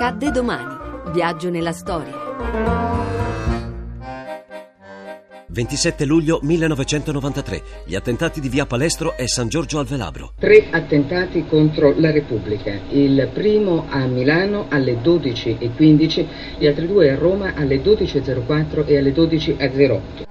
Accadde domani. Viaggio nella storia. 27 luglio 1993. Gli attentati di Via Palestro e San Giorgio al Velabro. Tre attentati contro la Repubblica. Il primo a Milano alle 12.15, gli altri due a Roma alle 12.04 e alle 12.08.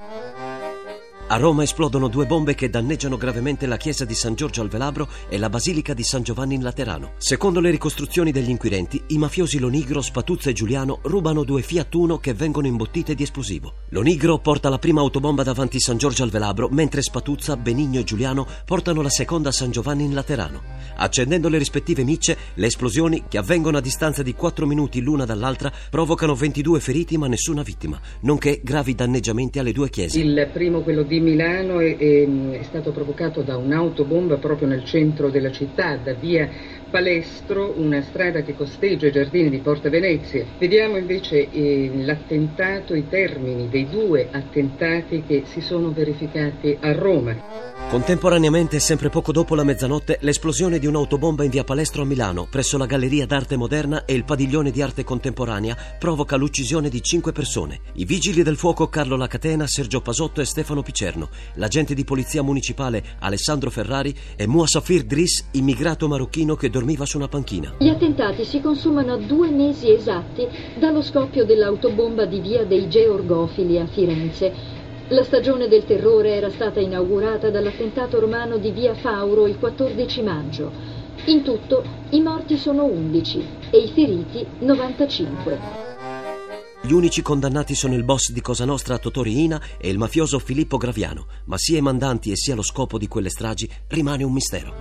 A Roma esplodono due bombe che danneggiano gravemente la chiesa di San Giorgio al Velabro e la basilica di San Giovanni in Laterano. Secondo le ricostruzioni degli inquirenti, i mafiosi Lonigro, Spatuzza e Giuliano rubano due Fiat Uno che vengono imbottite di esplosivo. Lonigro porta la prima autobomba davanti San Giorgio al Velabro, mentre Spatuzza, Benigno e Giuliano portano la seconda a San Giovanni in Laterano. Accendendo le rispettive micce, le esplosioni, che avvengono a distanza di 4 minuti l'una dall'altra, provocano 22 feriti ma nessuna vittima, nonché gravi danneggiamenti alle due chiese. Il primo, quello di Milano, è, è, è stato provocato da un'autobomba proprio nel centro della città, da via Palestro, una strada che costeggia i giardini di Porta Venezia. Vediamo invece eh, l'attentato, i termini dei due attentati che si sono verificati a Roma. Contemporaneamente, sempre poco dopo la mezzanotte, l'esplosione di un'autobomba in via Palestro a Milano, presso la Galleria d'Arte Moderna e il Padiglione di Arte Contemporanea, provoca l'uccisione di cinque persone. I vigili del fuoco Carlo Lacatena, Sergio Pasotto e Stefano Picerno, l'agente di polizia municipale Alessandro Ferrari e Muasafir Driss, immigrato marocchino che dormiva su una panchina. Gli attentati si consumano a due mesi esatti dallo scoppio dell'autobomba di via dei Georgofili a Firenze la stagione del terrore era stata inaugurata dall'attentato romano di via Fauro il 14 maggio. In tutto i morti sono 11 e i feriti 95. Gli unici condannati sono il boss di Cosa Nostra Totori Ina e il mafioso Filippo Graviano, ma sia i mandanti e sia lo scopo di quelle stragi rimane un mistero.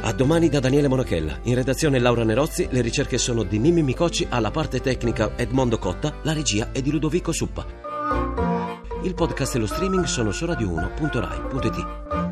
A domani da Daniele Monachella. In redazione Laura Nerozzi, le ricerche sono di Mimmi Micocci, alla parte tecnica Edmondo Cotta, la regia è di Ludovico Suppa. Il podcast e lo streaming sono su radio1.rai.it.